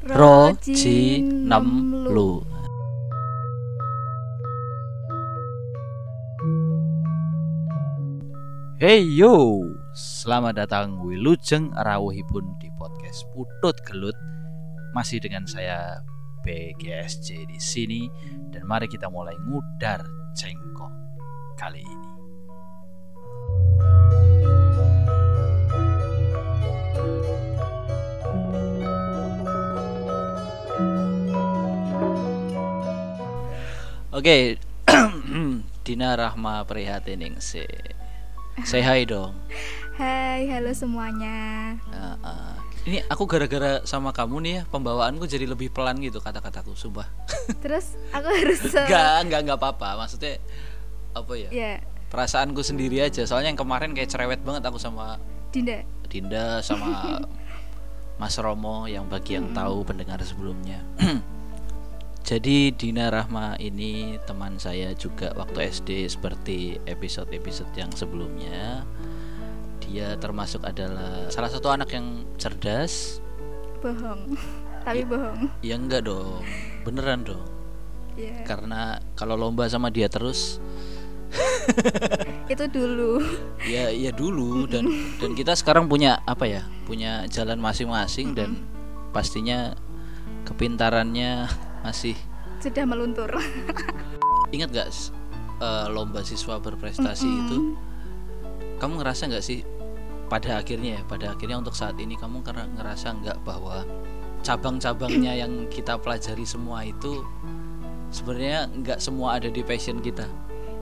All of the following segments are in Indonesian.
Roji Nemlu. Hey yo, selamat datang Wilujeng Rawuhipun di podcast Putut Gelut. Masih dengan saya BGSJ di sini dan mari kita mulai ngudar cengkok kali ini. Oke, Dina Rahma Prihatin se. Say hi dong. Hai, halo semuanya. Uh, uh. Ini aku gara-gara sama kamu nih ya pembawaanku jadi lebih pelan gitu kata-kataku, sumpah. Terus aku harus se- Enggak, enggak, enggak apa-apa. Maksudnya apa ya? Ya, Perasaanku sendiri aja. Soalnya yang kemarin kayak cerewet banget aku sama Dinda. Dinda sama Mas Romo yang bagi yang tahu pendengar sebelumnya. Jadi Dina Rahma ini teman saya juga waktu SD seperti episode-episode yang sebelumnya. Dia termasuk adalah salah satu anak yang cerdas. Bohong. Tapi bohong. Ya enggak dong, beneran dong. Ya. Karena kalau lomba sama dia terus, Itu dulu. ya ya dulu dan dan kita sekarang punya apa ya? Punya jalan masing-masing dan pastinya kepintarannya masih Sudah meluntur. ingat gak s- eh, lomba siswa berprestasi itu kamu ngerasa nggak sih pada akhirnya ya pada akhirnya untuk saat ini kamu ngerasa nggak bahwa cabang-cabangnya yang kita pelajari semua itu sebenarnya nggak semua ada di passion kita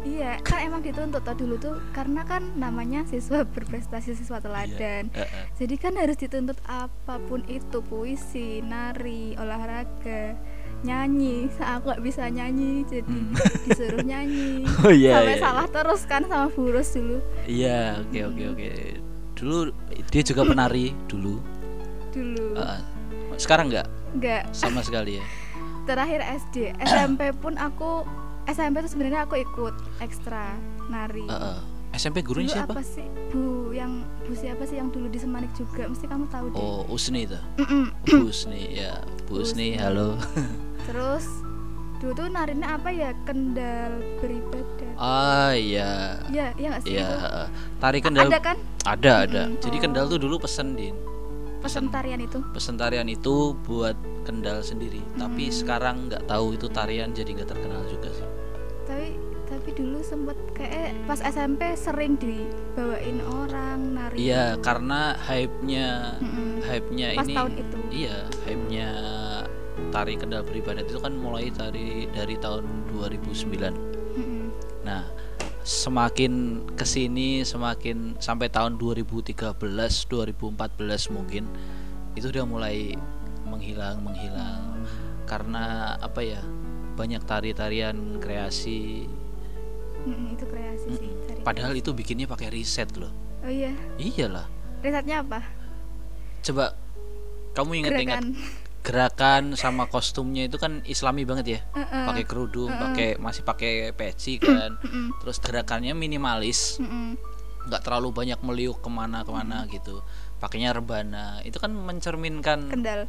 iya, kan emang dituntut toh dulu tuh karena kan namanya siswa berprestasi siswa teladan. Eh, eh. Jadi kan harus dituntut apa pun itu, puisi, nari, olahraga, nyanyi. Aku gak bisa nyanyi, jadi disuruh nyanyi. Oh, iya, Sampai iya, salah terus kan sama Burus dulu. iya oke oke oke. Dulu dia juga penari dulu. Dulu. Eh, sekarang nggak? Enggak. sama sekali ya? Terakhir SD SMP pun aku SMP tuh sebenarnya aku ikut ekstra nari. Eh, eh. SMP gurunya dulu siapa? apa sih? Bu yang bu siapa sih yang dulu di Semanik juga? Mesti kamu tahu deh. Oh Usni itu. Bu Usni ya. Bu Usni. halo terus dulu tuh narinya apa ya kendal beribadah Ah iya. ya ya nggak sih Iya, tari kendal ada kan ada ada. Mm-mm. Jadi Oh. kendal tuh dulu pesen din. pesan tarian itu Pesen tarian itu buat kendal sendiri. Tapi Hmm. sekarang nggak tahu itu tarian jadi nggak terkenal juga sih. tapi tapi dulu sempet kayak pas SMP sering dibawain orang nari Iya, karena hype-nya Mm-mm. hype-nya pas ini tahun itu iya, hype-nya tari kendal beribadat itu kan mulai dari dari tahun 2009. Mm-mm. Nah, semakin ke sini semakin sampai tahun 2013 2014 mungkin itu udah mulai menghilang menghilang. Karena apa ya banyak tari-tarian kreasi. Itu kreasi sih cari padahal itu bikinnya pakai riset loh. Oh iya? Iyalah. Risetnya apa? Coba kamu ingat-ingat gerakan sama kostumnya itu kan islami banget ya. Heeh. pakai kerudung pakai masih pakai peci kan. Mm-mm. terus gerakannya minimalis. Nggak terlalu banyak meliuk ke mana-kemana gitu. Pakainya rebana. Itu kan mencerminkan kendal.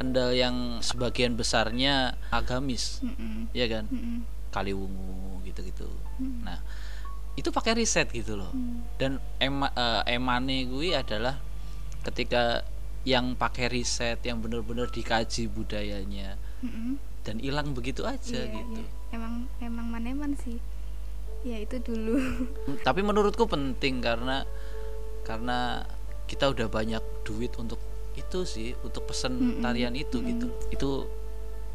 kendal yang sebagian besarnya agamis. Mm-mm. ya kan? Mm-mm. kaliwungu gitu-gitu. Hmm. nah itu pakai riset gitu loh. Dan ema, eh, emane gue adalah ketika yang pakai riset yang benar-benar dikaji budayanya. Mm-mm. dan hilang begitu aja Iya, gitu. Iya. emang emang maneman sih. Ya itu dulu. Tapi menurutku penting karena karena kita udah banyak duit untuk itu sih untuk pesen Mm-mm. tarian itu gitu. Itu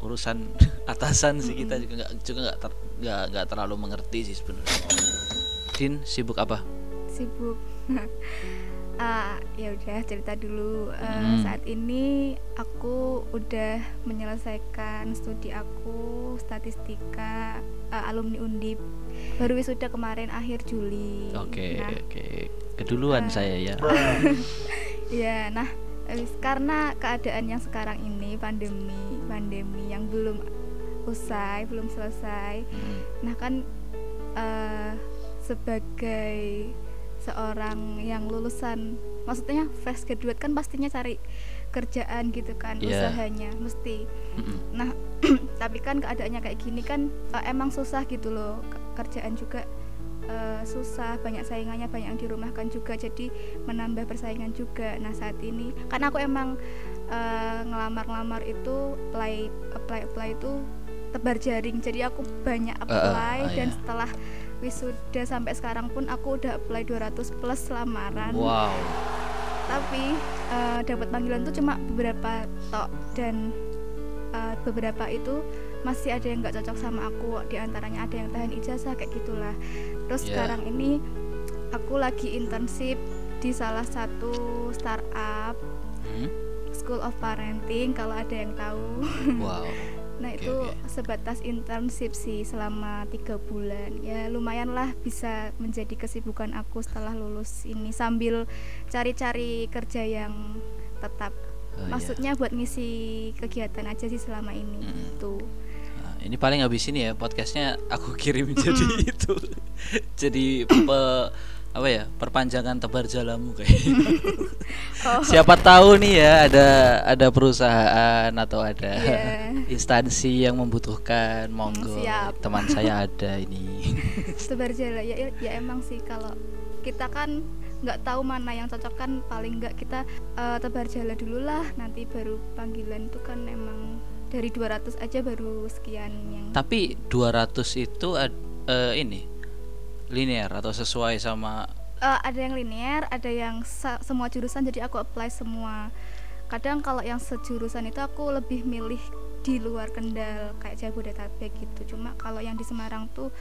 urusan atasan sih kita juga nggak juga nggak ter- nggak nggak terlalu mengerti sih sebenarnya. Din sibuk apa? Sibuk ah ya udah cerita dulu Eh, Hmm. saat ini aku udah menyelesaikan studi aku statistika eh, alumni undip baru wisuda kemarin akhir Juli oke nah oke keduluan Nah. saya ya Ya, nah karena keadaan yang sekarang ini pandemi, pandemi yang belum usai, belum selesai. Hmm. Nah kan eh, sebagai seorang yang lulusan, maksudnya fresh graduate kan pastinya cari kerjaan gitu kan Iya. usahanya mesti nah tapi kan keadaannya kayak gini kan eh, emang susah gitu loh Ke- kerjaan juga eh, susah banyak saingannya banyak yang dirumahkan juga jadi menambah persaingan juga nah saat ini karena aku emang eh, ngelamar-ngelamar itu apply apply apply itu tebar jaring jadi aku banyak apply ah, dan iya. setelah wisuda sampai sekarang pun aku udah apply 200 plus lamaran. Wow. Tapi eh, dapat panggilan tuh cuma beberapa tok dan eh, beberapa itu masih ada yang nggak cocok sama aku di antaranya ada yang tahan ijazah kayak gitulah. Terus Yeah. sekarang ini aku lagi internship di salah satu startup Hmm? School of Parenting kalau ada yang tahu. Wow nah Oke, itu oke. sebatas internship sih selama tiga bulan ya lumayan lah bisa menjadi kesibukan aku setelah lulus ini sambil cari-cari kerja yang tetap Oh, iya. maksudnya buat ngisi kegiatan aja sih selama ini Mm. tuh Nah, ini paling habis ini ya podcastnya aku kirim jadi itu jadi pe- apa ya? Perpanjangan tebar jalamu kayak oh. Siapa tahu nih ya ada ada perusahaan atau ada Iya. instansi yang membutuhkan. Monggo siap. teman saya ada ini. Tebar jala ya, ya ya emang sih kalau kita kan nggak tahu mana yang cocok kan paling nggak kita eh, tebar jala dulu lah. Nanti baru panggilan itu kan emang dari 200 aja baru sekian yang tapi 200 itu eh, ini linear atau sesuai sama Eh, ada yang linear, ada yang semua jurusan jadi aku apply semua. Kadang kalau yang sejurusan itu aku lebih milih di luar Kendal kayak Jabodetabek gitu. Cuma kalau yang di Semarang tuh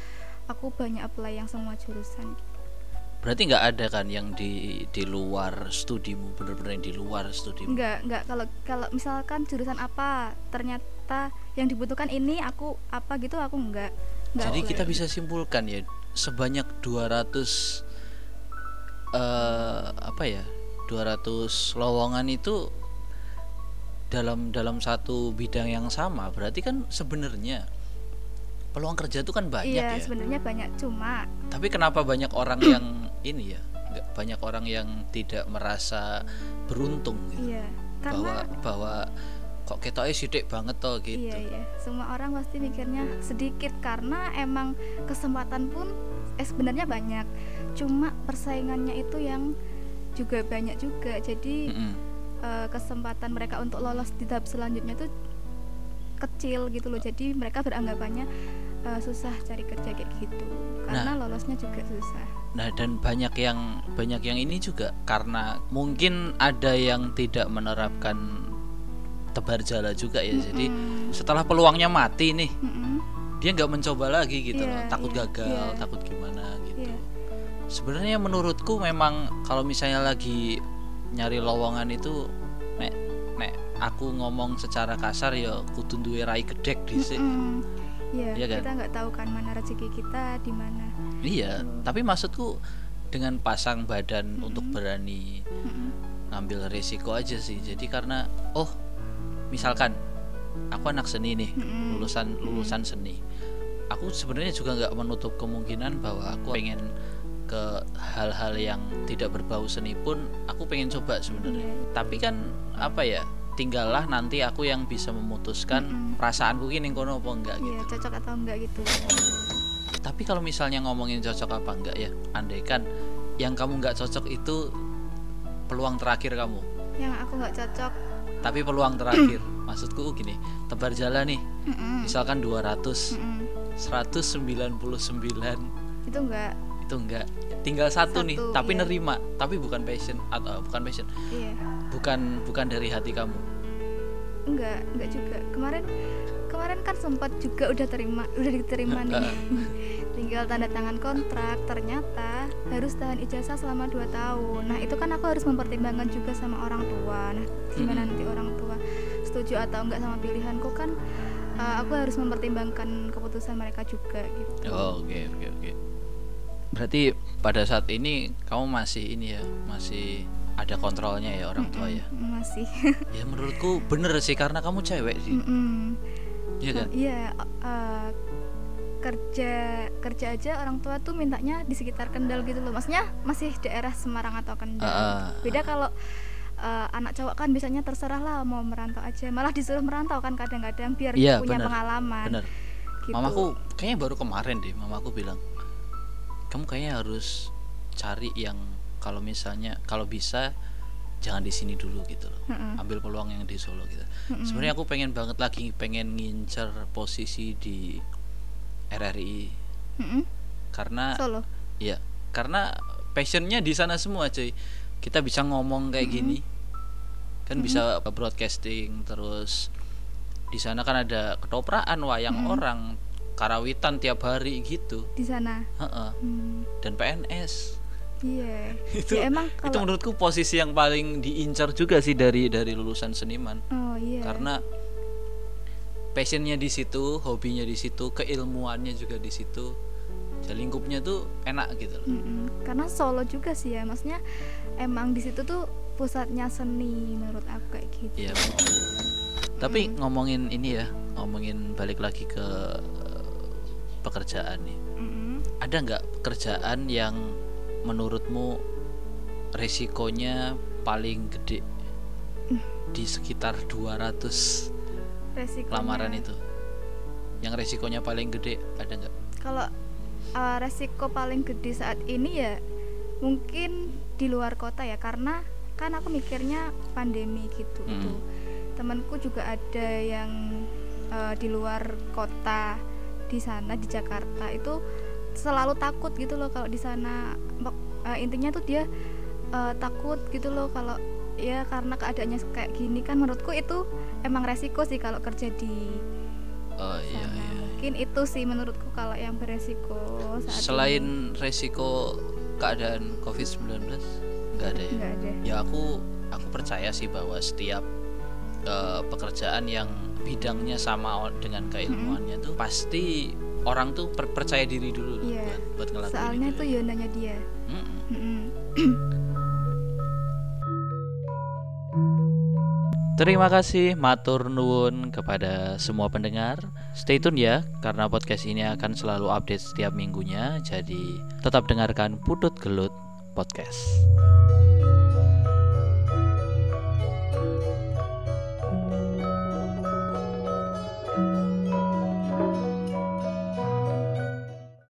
aku banyak apply yang semua jurusan. berarti nggak ada kan yang di di luar studimu bener-bener yang di luar studimu Enggak, enggak kalau kalau misalkan jurusan apa ternyata yang dibutuhkan ini aku apa gitu aku enggak. Enggak Jadi apply. kita bisa simpulkan ya sebanyak 200 eh apa ya? 200 lowongan itu dalam dalam satu bidang yang sama. Berarti kan sebenarnya peluang kerja itu kan banyak Iya, ya. sebenarnya banyak cuma Tapi kenapa banyak orang yang ini ya? Nggak banyak orang yang tidak merasa beruntung gitu. iya bahwa karena bahwa kok ketoknya sidik banget toh gitu. Iya iya, semua orang pasti mikirnya sedikit karena emang kesempatan pun eh sebenarnya banyak. Cuma persaingannya itu yang juga banyak juga. Jadi Mm-mm. eh, kesempatan mereka untuk lolos di tahap selanjutnya itu kecil gitu loh. Jadi mereka beranggapannya eh, susah cari kerja kayak gitu. Karena lolosnya juga susah. Nah dan banyak yang banyak yang ini juga karena mungkin ada yang tidak menerapkan tebar jala juga ya. Jadi Mm-mm. setelah peluangnya mati nih, Mm-mm. dia nggak mencoba lagi gitu loh. Iya, Takut iya, gagal, iya. takut gimana gitu. Iya. Sebenarnya menurutku memang kalau misalnya lagi nyari lowongan itu nek nek aku ngomong secara kasar ya kudu duwe rai gedek dhisik. Mm-mm. Iya, Iya kan? kita nggak tahu kan mana rezeki kita di mana. Iya, tapi maksudku dengan pasang badan untuk berani Mm-mm. ngambil resiko aja sih jadi karena oh misalkan aku anak seni nih lulusan lulusan seni aku sebenarnya juga nggak menutup kemungkinan bahwa aku pengen ke hal-hal yang tidak berbau seni pun aku pengen coba sebenarnya tapi kan apa ya tinggallah nanti aku yang bisa memutuskan Mm-mm. perasaanku gini kono apa enggak Iya, gitu cocok atau enggak gitu. tapi kalau misalnya ngomongin cocok apa enggak ya andaikan yang kamu nggak cocok itu peluang terakhir kamu Yang aku nggak cocok. Tapi peluang terakhir maksudku gini tebar jalan nih Mm-mm. misalkan 200 Mm-mm. 199 Itu enggak. itu enggak tinggal satu, nih Satu, tapi iya. nerima tapi bukan passion atau bukan passion Iya. bukan bukan dari hati kamu Enggak, enggak juga. Kemarin kemarin kan sempat juga udah terima, udah diterima nih. Tinggal tanda tangan kontrak, ternyata harus tahan ijazah selama 2 tahun. Nah, itu kan aku harus mempertimbangkan juga sama orang tua. Nah, gimana Mm-mm. nanti orang tua setuju atau enggak sama pilihanku kan uh, aku harus mempertimbangkan keputusan mereka juga gitu. oh, oke oke oke berarti pada saat ini kamu masih ini ya masih ada kontrolnya ya orang tua ya Mm-mm, Masih. ya menurutku bener sih karena kamu cewek sih Mm-mm. Iya kan Iya, uh, kerja kerja aja orang tua tuh mintanya di sekitar Kendal gitu loh. Maksudnya masih daerah Semarang atau Kendal. Ah. Beda kalau eh, anak cowok kan biasanya terserah lah mau merantau aja malah disuruh merantau kan kadang-kadang biar Iya, punya bener, pengalaman bener gitu. mamaku kayaknya baru kemarin deh mamaku bilang kamu kayaknya harus cari yang kalau misalnya kalau bisa jangan di sini dulu gitu loh Mm-mm. ambil peluang yang di Solo gitu Mm-mm. sebenarnya aku pengen banget lagi pengen ngincer posisi di RRI Mm-mm. karena Solo Iya, karena passionnya di sana semua cuy. Kita bisa ngomong kayak gini, kan bisa broadcasting terus di sana kan ada ketopraan wayang orang, karawitan tiap hari gitu, di sana Heeh. Hmm, dan PNS. Iya Itu ya emang itu kalau menurutku posisi yang paling diincar juga sih dari dari lulusan seniman, oh iya karena passionnya di situ, hobinya di situ, keilmuannya juga di situ, ya lingkupnya tuh enak gitu loh. Mm-mm. karena Solo juga sih ya maksudnya emang di situ tuh pusatnya seni menurut aku kayak gitu Iya. Tapi ngomongin ini ya, ngomongin balik lagi ke eh, pekerjaan nih. Mm-mm. Ada nggak pekerjaan yang menurutmu resikonya paling gede di sekitar 200 resikonya lamaran itu? Yang resikonya paling gede ada nggak? kalau uh, resiko paling gede saat ini ya mungkin di luar kota ya karena kan aku mikirnya pandemi gitu Mm. tuh temanku juga ada yang uh, di luar kota di sana di Jakarta itu selalu takut gitu loh kalau di sana uh, intinya tuh dia uh, takut gitu loh kalau ya karena keadaannya kayak gini kan menurutku itu emang resiko sih kalau kerja di Oh iya sana. iya. mungkin itu sih menurutku kalau yang beresiko saat ini. Selain resiko keadaan COVID-19 nggak ada ya? nggak ada ya aku aku percaya sih bahwa setiap eh, pekerjaan yang bidangnya sama dengan keilmuannya tuh pasti orang tuh per- percaya diri dulu loh Iya. buat buat ngelakuin soalnya itu ya. yonanya dia. Terima kasih matur nuwun kepada semua pendengar. Stay tune ya karena podcast ini akan selalu update setiap minggunya. Jadi tetap dengarkan Putut Gelut Podcast.